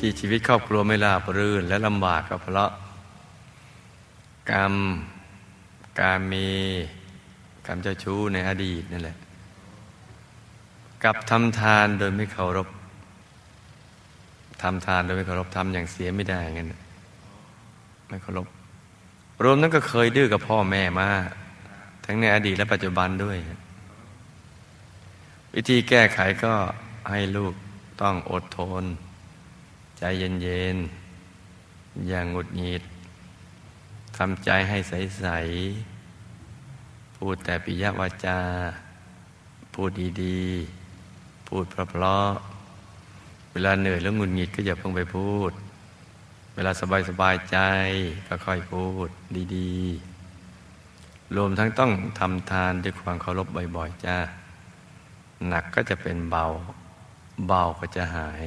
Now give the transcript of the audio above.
ที่ชีวิตครอบครัวไม่ราบรื่น และลำบากก็เพราะ กรรม การมีกรรมเจ้าชู้ในอดีตนั่นแหละ กับทำทานโดยไม่เคารพทำทานโดยไม่เคารพทำอย่างเสียไม่ได้เงั้นไม่เคารพรวมนั้นก็เคยดื้อกับพ่อแม่มาทั้งในอดีตและปัจจุบันด้วย วิธีแก้ไขก็ให้ลูกต้องอดทน ใจเย็นๆ อย่างหงุดหงิดทำใจให้ใส ๆ พูดแต่ปิยวาจา พูดดีๆ พูดเพราะๆเวลาเหนื่อยแล้วหงุดหงิดก็อย่าเพิ่งไปพูด เวลาสบายสบายใจก็ค่อยพูดดีๆ รวมทั้งต้องทำทานด้วยความเคารพบ่อยๆ จ้า หนักก็จะเป็นเบา เบาก็จะหาย